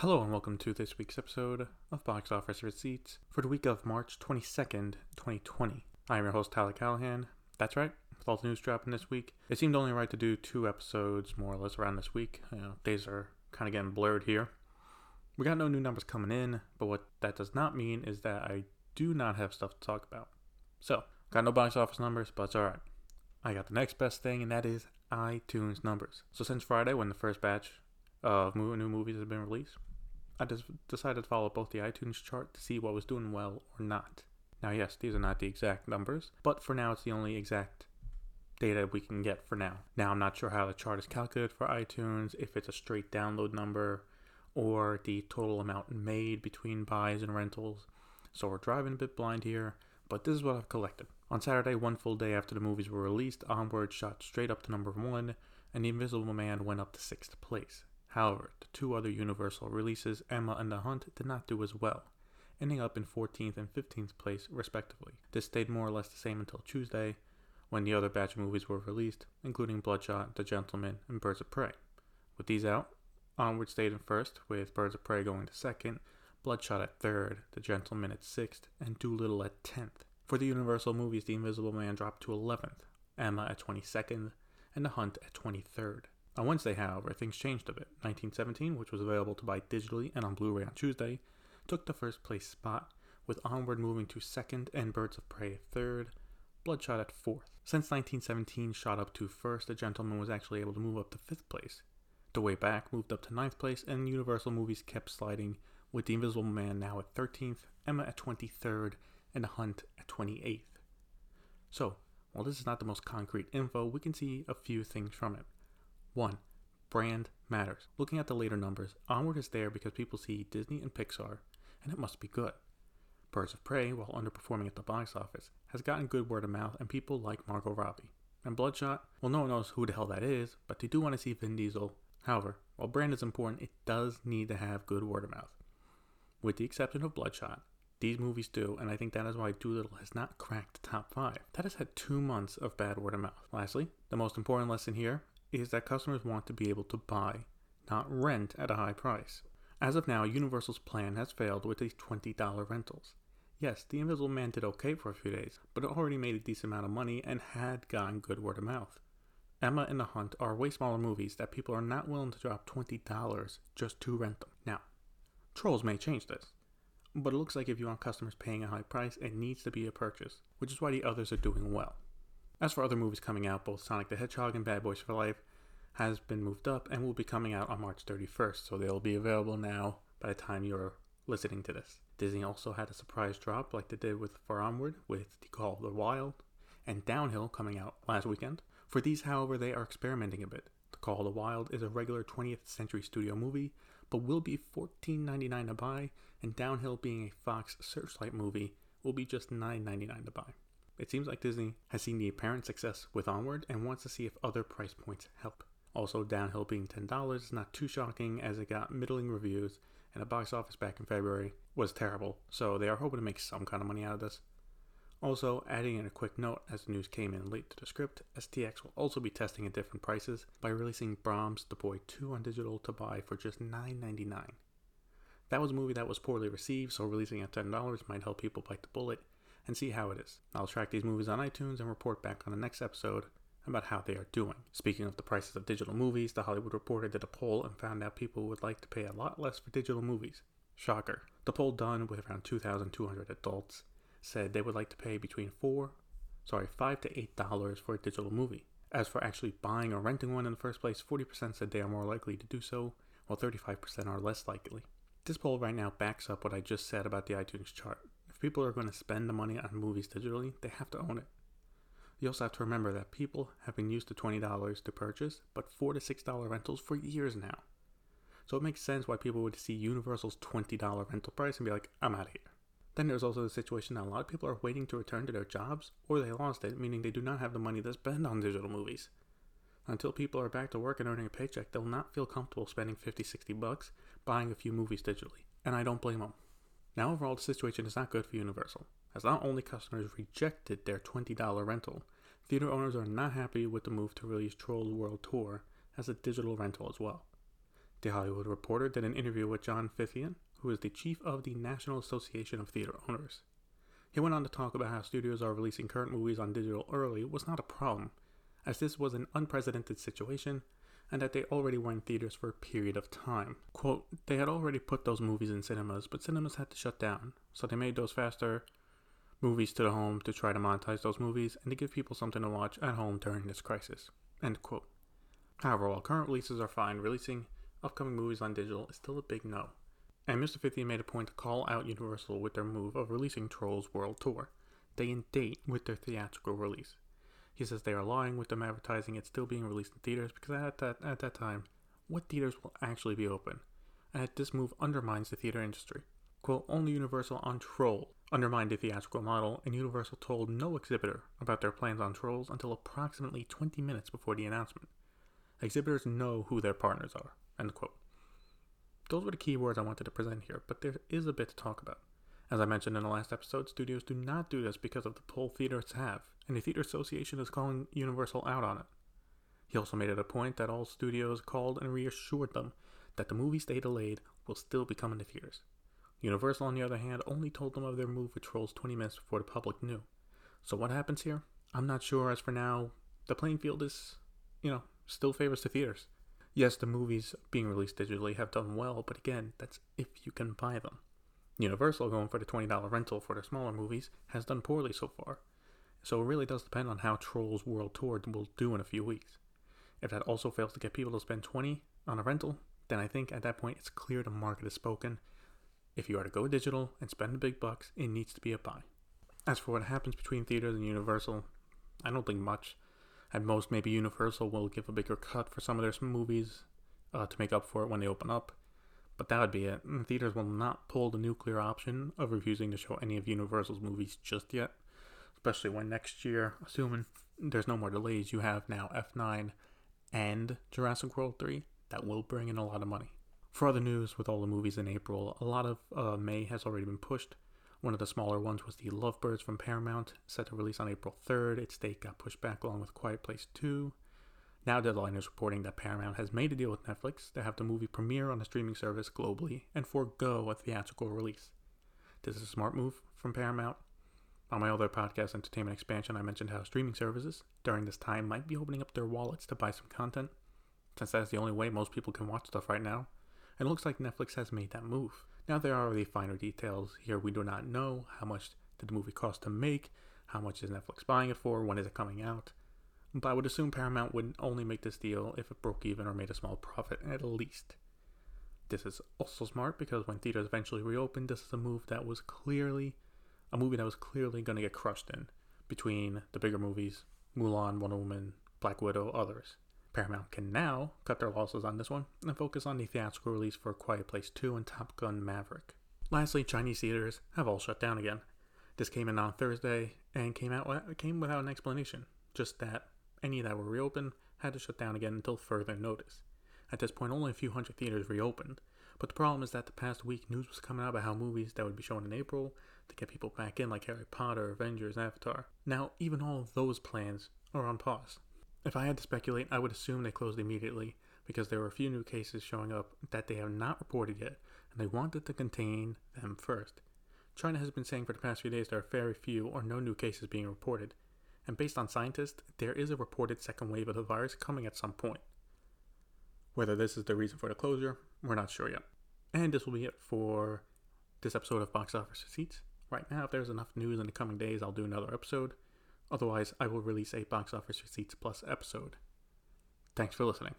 Hello and welcome to this week's episode of Box Office Receipts for the week of March 22nd, 2020. I am your host, Tyler Callahan. That's right, with all the news dropping this week, it seemed only right to do two episodes more or less around this week. You know, days are kind of getting blurred here. We got no new numbers coming in, but what that does not mean is that I do not have stuff to talk about. So, got no box office numbers, but it's alright. I got the next best thing, and that is iTunes numbers. So, since Friday, when the first batch of new movies have been released, I just decided to follow both the iTunes chart to see what was doing well or not. Now, yes, these are not the exact numbers, but for now, it's the only exact data we can get for now. Now, I'm not sure how the chart is calculated for iTunes, if it's a straight download number or the total amount made between buys and rentals. So we're driving a bit blind here, but this is what I've collected. On Saturday, one full day after the movies were released, Onward shot straight up to number one, and The Invisible Man went up to sixth place. However, the two other Universal releases, Emma and The Hunt, did not do as well, ending up in 14th and 15th place respectively. This stayed more or less the same until Tuesday, when the other batch of movies were released, including Bloodshot, The Gentlemen, and Birds of Prey. With these out, Onward stayed in first, with Birds of Prey going to second, Bloodshot at third, The Gentlemen at sixth, and Dolittle at tenth. For the Universal movies, The Invisible Man dropped to 11th, Emma at 22nd, and The Hunt at 23rd. On Wednesday, however, things changed a bit. 1917, which was available to buy digitally and on Blu ray on Tuesday, took the first place spot, with Onward moving to second and Birds of Prey third, Bloodshot at fourth. Since 1917 shot up to first, The Gentlemen was actually able to move up to fifth place. The Way Back moved up to ninth place, and Universal movies kept sliding, with The Invisible Man now at 13th, Emma at 23rd, and The Hunt at 28th. So, while this is not the most concrete info, we can see a few things from it. 1. Brand matters. Looking at the later numbers, Onward is there because people see Disney and Pixar, and it must be good. Birds of Prey, while underperforming at the box office, has gotten good word of mouth and people like Margot Robbie. And Bloodshot, well, no one knows who the hell that is, but they do want to see Vin Diesel. However, while brand is important, it does need to have good word of mouth. With the exception of Bloodshot, these movies do, and I think that is why Dolittle has not cracked the top five. That has had two months of bad word of mouth. Lastly, the most important lesson here is that customers want to be able to buy, not rent at a high price. As of now, Universal's plan has failed with these $20 rentals. Yes, The Invisible Man did okay for a few days, but it already made a decent amount of money and had gotten good word of mouth. Emma and The Hunt are way smaller movies that people are not willing to drop $20 just to rent them. Now, Trolls may change this, but it looks like if you want customers paying a high price, it needs to be a purchase, which is why the others are doing well. As for other movies coming out, both Sonic the Hedgehog and Bad Boys for Life has been moved up and will be coming out on March 31st, so they'll be available now by the time you're listening to this. Disney also had a surprise drop like they did with For Onward with The Call of the Wild and Downhill coming out last weekend. For these, however, they are experimenting a bit. The Call of the Wild is a regular 20th Century Studio movie, but will be $14.99 to buy, and Downhill being a Fox Searchlight movie will be just $9.99 to buy. It seems like Disney has seen the apparent success with Onward and wants to see if other price points help. Also, Downhill being $10 is not too shocking as it got middling reviews and the box office back in February was terrible, so they are hoping to make some kind of money out of this. Also, adding in a quick note as the news came in late to the script, STX will also be testing at different prices by releasing Brahms The Boy 2 on digital to buy for just $9.99. That was a movie that was poorly received, so releasing at $10 might help people bite the bullet and see how it is. I'll track these movies on iTunes and report back on the next episode about how they are doing. Speaking of the prices of digital movies, The Hollywood Reporter did a poll and found out people would like to pay a lot less for digital movies. Shocker. The poll done with around 2,200 adults said they would like to pay between 4 sorry, 5 to 8 dollars for a digital movie. As for actually buying or renting one in the first place, 40% said they are more likely to do so, while 35% are less likely. This poll right now backs up what I just said about the iTunes chart. If people are going to spend the money on movies digitally, they have to own it. You also have to remember that people have been used to $20 to purchase, but 4 to $6 rentals for years now. So it makes sense why people would see Universal's $20 rental price and be like, I'm out of here. Then there's also the situation that a lot of people are waiting to return to their jobs, or they lost it, meaning they do not have the money to spend on digital movies. Until people are back to work and earning a paycheck, they'll not feel comfortable spending 50, 60 bucks buying a few movies digitally. And I don't blame them. Now, overall, the situation is not good for Universal, as not only customers rejected their $20 rental, theater owners are not happy with the move to release Trolls World Tour as a digital rental as well. The Hollywood Reporter did an interview with John Fithian, who is the chief of the National Association of Theater Owners. He went on to talk about how studios are releasing current movies on digital early was not a problem, as this was an unprecedented situation and that they already were in theaters for a period of time. Quote, they had already put those movies in cinemas, but cinemas had to shut down, so they made those faster movies to the home to try to monetize those movies and to give people something to watch at home during this crisis. End quote. However, while current releases are fine, releasing upcoming movies on digital is still a big no. And Mr. Fithian made a point to call out Universal with their move of releasing Trolls World Tour, day and date with their theatrical release. He says they are lying with them advertising it still being released in theaters because at that at that time, what theaters will actually be open? And that this move undermines the theater industry. Quote, only Universal on Troll undermined the theatrical model, and Universal told no exhibitor about their plans on Trolls until approximately 20 minutes before the announcement. Exhibitors know who their partners are. End quote. Those were the key words I wanted to present here, but there is a bit to talk about. As I mentioned in the last episode, studios do not do this because of the pull theaters have, and the Theater Association is calling Universal out on it. He also made it a point that all studios called and reassured them that the movies they delayed will still be coming to theaters. Universal, on the other hand, only told them of their move with Trolls 20 minutes before the public knew. So what happens here? I'm not sure. As for now, the playing field is, you know, still favors the theaters. Yes, the movies being released digitally have done well, but again, that's if you can buy them. Universal, going for the $20 rental for the smaller movies, has done poorly so far. So it really does depend on how Trolls World Tour will do in a few weeks. If that also fails to get people to spend 20 on a rental, then I think at that point it's clear the market has spoken. If you are to go digital and spend the big bucks, it needs to be a buy. As for what happens between theaters and Universal, I don't think much. At most, maybe Universal will give a bigger cut for some of their movies uh, to make up for it when they open up. But that would be it. Theaters will not pull the nuclear option of refusing to show any of Universal's movies just yet, especially when next year, assuming there's no more delays, you have now F9 and Jurassic World 3 that will bring in a lot of money. For other news, with all the movies in April, a lot of uh, May has already been pushed. One of the smaller ones was The Lovebirds from Paramount, set to release on April 3rd. Its date got pushed back along with Quiet Place 2. Now Deadline is reporting that Paramount has made a deal with Netflix to have the movie premiere on a streaming service globally and forego a theatrical release. This is a smart move from Paramount. On my other podcast, Entertainment Expansion, I mentioned how streaming services during this time might be opening up their wallets to buy some content, since that's the only way most people can watch stuff right now. And it looks like Netflix has made that move. Now there are the finer details here. We do not know how much did the movie cost to make, how much is Netflix buying it for, when is it coming out. But I would assume Paramount would only make this deal if it broke even or made a small profit at least. This is also smart because when theaters eventually reopened, this is a move that was clearly a movie that was clearly going to get crushed in between the bigger movies, Mulan, Wonder Woman, Black Widow, others. Paramount can now cut their losses on this one and focus on the theatrical release for Quiet Place 2 and Top Gun Maverick. Lastly, Chinese theaters have all shut down again. This came in on Thursday and came out came without an explanation, just that any that were reopened had to shut down again until further notice. At this point, only a few hundred theaters reopened, but the problem is that the past week news was coming out about how movies that would be shown in April to get people back in, like Harry Potter, Avengers, Avatar. Now, even all those plans are on pause. If I had to speculate, I would assume they closed immediately because there were a few new cases showing up that they have not reported yet, and they wanted to contain them first. China has been saying for the past few days there are very few or no new cases being reported, and based on scientists, there is a reported second wave of the virus coming at some point. Whether this is the reason for the closure, we're not sure yet. And this will be it for this episode of Box Office Receipts. Right now, if there's enough news in the coming days, I'll do another episode. Otherwise, I will release a Box Office Receipts Plus episode. Thanks for listening.